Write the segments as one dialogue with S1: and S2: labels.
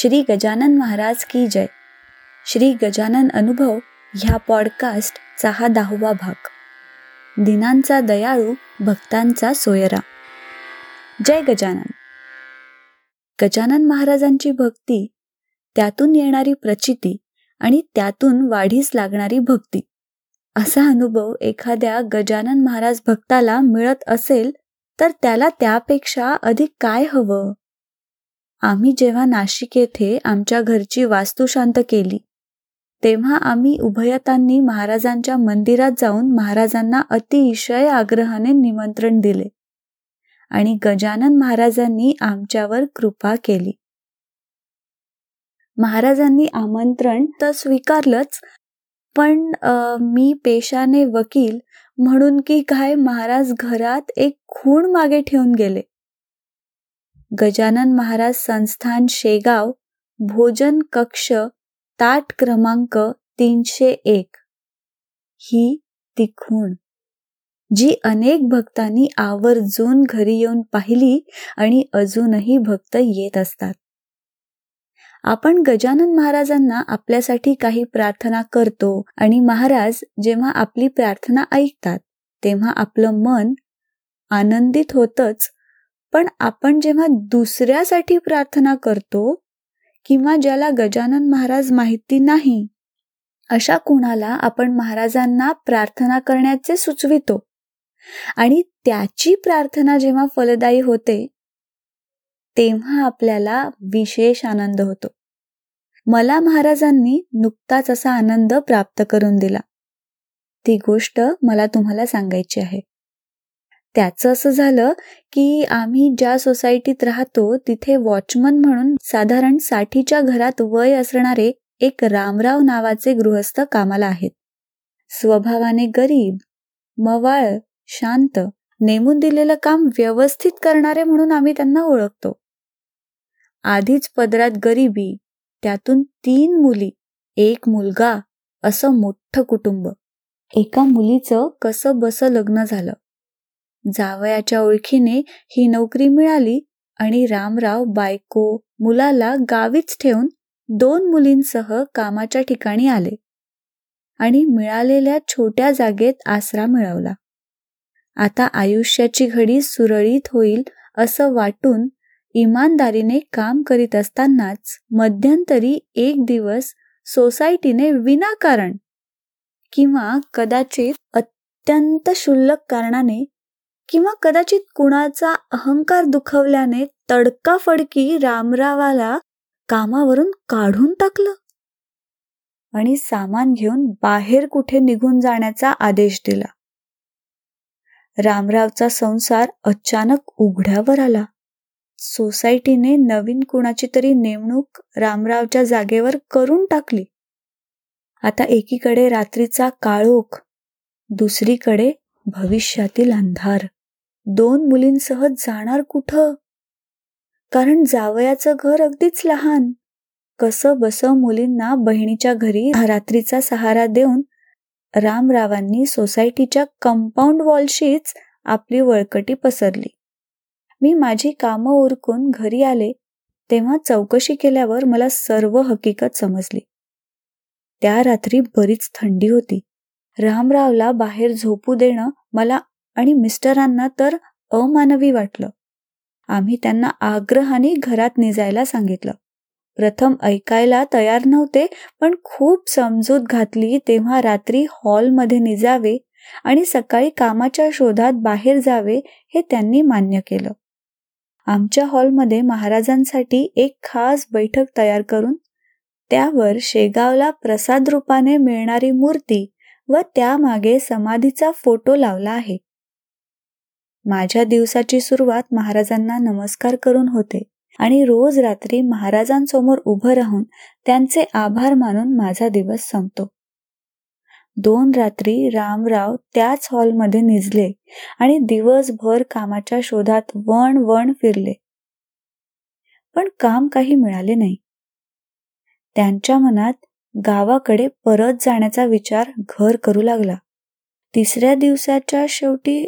S1: श्री गजानन महाराज की जय. श्री गजानन अनुभव ह्या पॉडकास्टचा हा दहावा भाग. दिनांचा दयाळू भक्तांचा सोयरा. जय गजानन. गजानन महाराजांची भक्ती त्यातून येणारी प्रचिती आणि त्यातून वाढीस लागणारी भक्ती. असा अनुभव एखाद्या गजानन महाराज भक्ताला मिळत असेल तर त्याला त्यापेक्षा अधिक काय हवं? आम्ही जेव्हा नाशिक येथे आमच्या घरची वास्तुशांत केली तेव्हा आम्ही उभयतांनी महाराजांच्या मंदिरात जाऊन महाराजांना अतिशय आग्रहाने निमंत्रण दिले आणि गजानन महाराजांनी आमच्यावर कृपा केली. महाराजांनी आमंत्रण तर स्वीकारलंच पण मी पेशाने वकील म्हणून की काय महाराज घरात एक खूण मागे ठेवून गेले. गजानन महाराज संस्थान शेगाव भोजन कक्ष ताट क्रमांक तीनशे एक. ही ती खूण. जी अनेक भक्तांनी आवर्जून घरी येऊन पाहिली आणि अजूनही भक्त येत असतात. आपण गजानन महाराजांना आपल्यासाठी काही प्रार्थना करतो आणि महाराज जेव्हा आपली प्रार्थना ऐकतात तेव्हा आपलं मन आनंदित होतच पण आपण जेव्हा दुसऱ्यासाठी प्रार्थना करतो किंवा ज्याला गजानन महाराज माहिती नाही अशा कुणाला आपण महाराजांना प्रार्थना करण्याचे सुचवितो. आणि त्याची प्रार्थना जेव्हा फलदायी होते तेव्हा आपल्याला विशेष आनंद होतो. मला महाराजांनी नुकताच असा आनंद प्राप्त करून दिला. ती गोष्ट मला तुम्हाला सांगायची आहे. त्याचं असं झालं की आम्ही ज्या सोसायटीत राहतो तिथे वॉचमन म्हणून साधारण साठीच्या घरात वय असणारे एक रामराव नावाचे गृहस्थ कामाला आहेत. स्वभावाने गरीब मवाळ शांत नेमून दिलेलं काम व्यवस्थित करणारे म्हणून आम्ही त्यांना ओळखतो. आधीच पदरात गरिबी त्यातून तीन मुली एक मुलगा असं मोठं कुटुंब. एका मुलीचं कसं बस लग्न झालं. जावयाच्या ओळखीने ही नोकरी मिळाली आणि रामराव बायको मुलाला गावीच ठेवून दोन मुलींसह कामाच्या ठिकाणी आले आणि मिळालेल्या छोट्या जागेत आसरा मिळवला. आता आयुष्याची घडी सुरळीत होईल असं वाटून इमानदारीने काम करीत असतानाच मध्यंतरी एक दिवस सोसायटीने विनाकारण किंवा कदाचित अत्यंत शुल्लक कारणाने किंवा कदाचित कुणाचा अहंकार दुखवल्याने तडकाफडकी रामरावाला कामावरून काढून टाकलं. आणि सामान घेऊन बाहेर कुठे निघून जाण्याचा आदेश दिला. रामरावचा संसार अचानक उघड्यावर आला. सोसायटीने नवीन कुणाची तरी नेमणूक रामरावच्या जागेवर करून टाकली. आता एकीकडे रात्रीचा काळोख दुसरीकडे भविष्यातील अंधार. दोन मुलींसह जाणार कुठं? कारण जावयाचं घर अगदीच लहान. कसं बस मुलींना बहिणीच्या घरी रात्रीचा सहारा देऊन रामरावांनी सोसायटीच्या कंपाऊंड वॉलशीच आपली वळकटी पसरली. मी माझी कामं उरकून घरी आले तेव्हा चौकशी केल्यावर मला सर्व हकीकत समजली. त्या रात्री बरीच थंडी होती. रामरावला बाहेर झोपू देणं मला आणि मिस्टरांना तर अमानवी वाटलं. आम्ही त्यांना आग्रहाने घरात निजायला सांगितलं. प्रथम ऐकायला तयार नव्हते पण खूप समजूत घातली तेव्हा रात्री हॉलमध्ये निजावे आणि सकाळी कामाच्या शोधात बाहेर जावे हे त्यांनी मान्य केलं. आमच्या हॉलमध्ये महाराजांसाठी एक खास बैठक तयार करून त्यावर शेगावला प्रसाद रूपाने मिळणारी मूर्ती व त्यामागे समाधीचा फोटो लावला आहे. माझ्या दिवसाची सुरुवात महाराजांना नमस्कार करून होते आणि रोज रात्री महाराजांसमोर उभं राहून त्यांचे आभार मानून माझा दिवस संपतो. दोन रात्री रामराव त्याच हॉलमध्ये निजले आणि दिवसभर कामाच्या शोधात वण वण फिरले. पण काम काही मिळाले नाही. त्यांच्या मनात गावाकडे परत जाण्याचा विचार घर करू लागला. तिसऱ्या दिवसाच्या शेवटी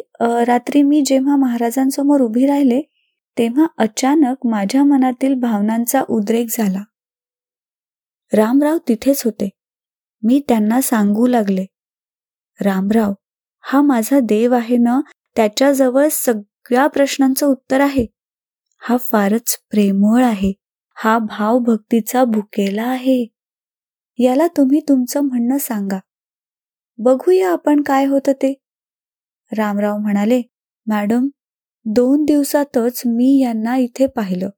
S1: रात्री मी जेव्हा महाराजांसमोर उभी राहिले तेव्हा अचानक माझ्या मनातील भावनांचा उद्रेक झाला. रामराव तिथेच होते. मी त्यांना सांगू लागले. रामराव हा माझा देव आहे ना त्याच्याजवळ सगळ्या प्रश्नांचं उत्तर आहे. हा फारच प्रेमळ आहे. हा भाव भक्तीचा भुकेला आहे. याला तुम्ही तुमचं म्हणणं सांगा. बघूया आपण काय होतं ते. रामराव म्हणाले मॅडम दोन दिवसातच मी यांना इथे पाहिलं.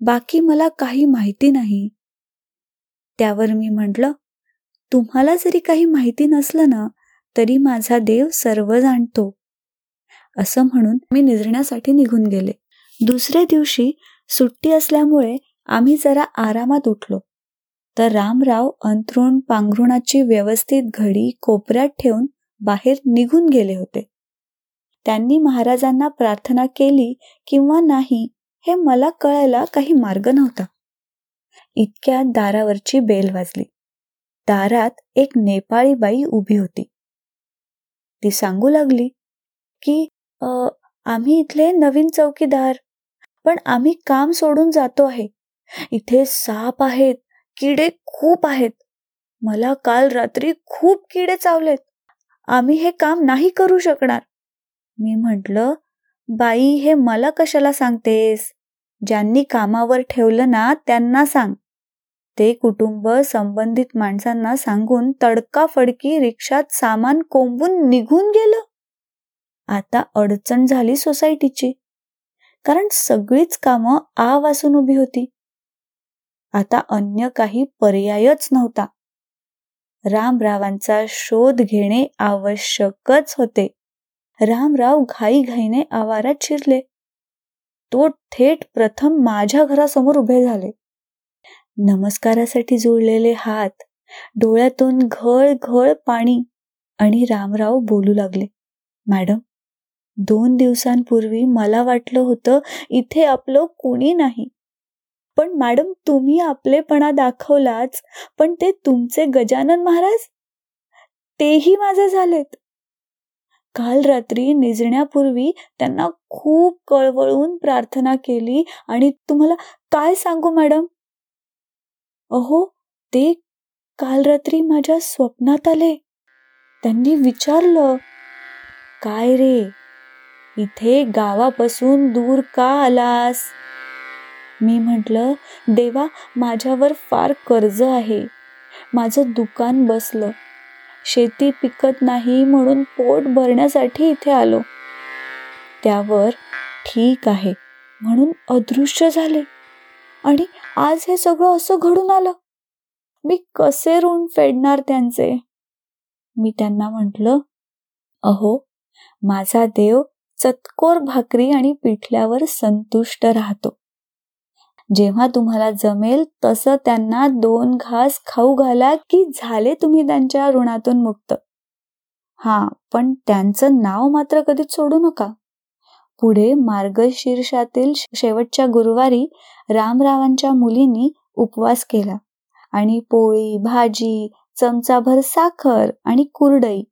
S1: बाकी मला काही माहिती नाही. त्यावर मी म्हटलं तुम्हाला जरी काही माहिती नसलं ना तरी माझा देव सर्व जाणतो असं म्हणून मी निजण्यासाठी निघून गेले. दुसऱ्या दिवशी सुट्टी असल्यामुळे आम्ही जरा आरामात उठलो. तर रामराव अंथरूण पांघरुणाची व्यवस्थित घडी कोपऱ्यात ठेवून बाहेर निघून गेले होते. त्यांनी महाराजांना प्रार्थना केली किंवा नाही हे मला कळायला काही मार्ग नव्हता. इतक्यात दारावरची बेल वाजली. दारात एक नेपाळी बाई उभी होती. ती सांगू लागली की आम्ही इथले नवीन चौकीदार पण आम्ही काम सोडून जातो आहे. इथे साप आहेत किडे खूप आहेत. मला काल रात्री खूप किडे चावलेत. आम्ही हे काम नाही करू शकणार. मी म्हटलं बाई हे मला कशाला सांगतेस? ज्यांनी कामावर ठेवलं ना त्यांना सांग. ते कुटुंब संबंधित माणसांना सांगून तडकाफडकी रिक्षात सामान कोंबून निघून गेलं. आता अडचण झाली सोसायटीची. कारण सगळीच कामं आ उभी होती. आता अन्य काही पर्यायच नव्हता. रामरावांचा शोध घेणे आवश्यकच होते. रामराव घाईघाईने आवारात शिरले. तो थेट प्रथम माझ्या घरासमोर उभे झाले. नमस्कारासाठी जोडलेले हात डोळ्यातून घळ घळ पाणी आणि रामराव बोलू लागले. मॅडम दोन दिवसांपूर्वी मला वाटलं होतं इथे आपलं कोणी नाही. पण मॅडम तुम्ही आपलेपणा दाखवलाच पण ते तुमचे गजानन महाराज? तेही माझे झालेत. काल रात्री निजण्यापूर्वी त्यांना खूप कळवळून प्रार्थना केली आणि तुम्हाला काय सांगू मॅडम? अहो ते काल रात्री माझ्या स्वप्नात आले. त्यांनी विचारलं काय रे? इथे गावापासून दूर का आलास? मी म्हटलं देवा माझ्यावर फार कर्ज आहे. माझं दुकान बसलं. शेती पिकत नाही म्हणून पोट भरण्यासाठी इथे आलो. त्यावर ठीक आहे म्हणून अदृश्य झाले. आणि आज हे सगळं असं घडून आलं. मी कसे ऋण फेडणार त्यांचे? मी त्यांना म्हटलं अहो माझा देव चतकोर भाकरी आणि पिठल्यावर संतुष्ट राहतो. जेव्हा तुम्हाला जमेल तसं त्यांना दोन घास खाऊ घाला की झाले तुम्ही त्यांच्या ऋणातून मुक्त. हा पण त्यांचं नाव मात्र कधीच सोडू नका. पुढे मार्गशीर्षातील शेवटच्या गुरुवारी रामरावांच्या मुलींनी उपवास केला आणि पोळी भाजी चमचाभर साखर आणि कुरडई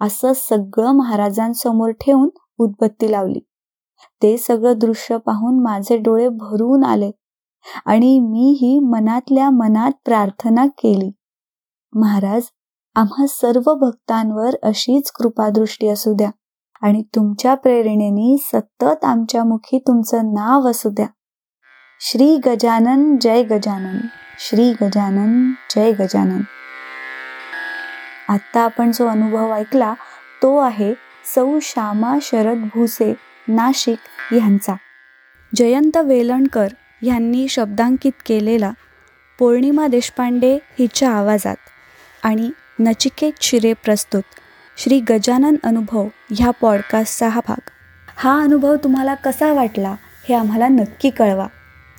S1: असं सगळं महाराजांसमोर ठेवून उदबत्ती लावली. ते सगळं दृश्य पाहून माझे डोळे भरून आले. आणि मीही मनातल्या मनात प्रार्थना केली. महाराज आम्हा सर्व भक्तांवर अशीच कृपादृष्टी असू द्या आणि तुमच्या प्रेरणेने सतत आमच्या मुखी तुमचं नाव असू द्या. श्री गजानन जय गजानन. श्री गजानन जय गजानन. आता आपण जो अनुभव ऐकला तो आहे सौ श्यामा शरद भुसे नाशिक यांचा. जयंत वेलणकर ह्यांनी शब्दांकित केलेला पौर्णिमा देशपांडे हिच्या आवाजात आणि नचिकेत शिरे प्रस्तुत श्री गजानन अनुभव ह्या पॉडकास्टचा हा भाग. हा अनुभव तुम्हाला कसा वाटला हे आम्हाला नक्की कळवा.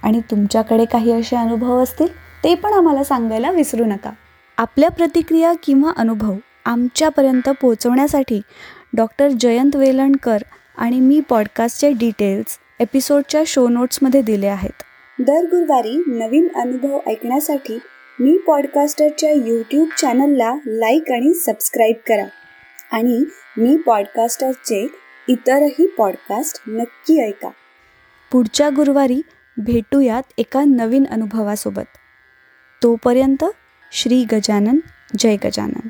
S1: आणि तुमच्याकडे काही असे अनुभव असतील ते पण आम्हाला सांगायला विसरू नका. आपल्या प्रतिक्रिया किंवा अनुभव आमच्यापर्यंत पोहोचवण्यासाठी डॉक्टर जयंत वेलणकर आणि मी पॉडकास्टचे डिटेल्स एपिसोडच्या शो नोट्समध्ये दिले आहेत.
S2: दर गुरुवारी नवीन अनुभव ऐकण्यासाठी मी पॉडकास्टरच्या यूट्यूब चॅनलला लाईक आणि सबस्क्राईब करा. आणि मी पॉडकास्टरचे इतरही पॉडकास्ट नक्की ऐका.
S1: पुढच्या गुरुवारी भेटूयात एका नवीन अनुभवासोबत. तोपर्यंत श्री गजानन जय गजानन.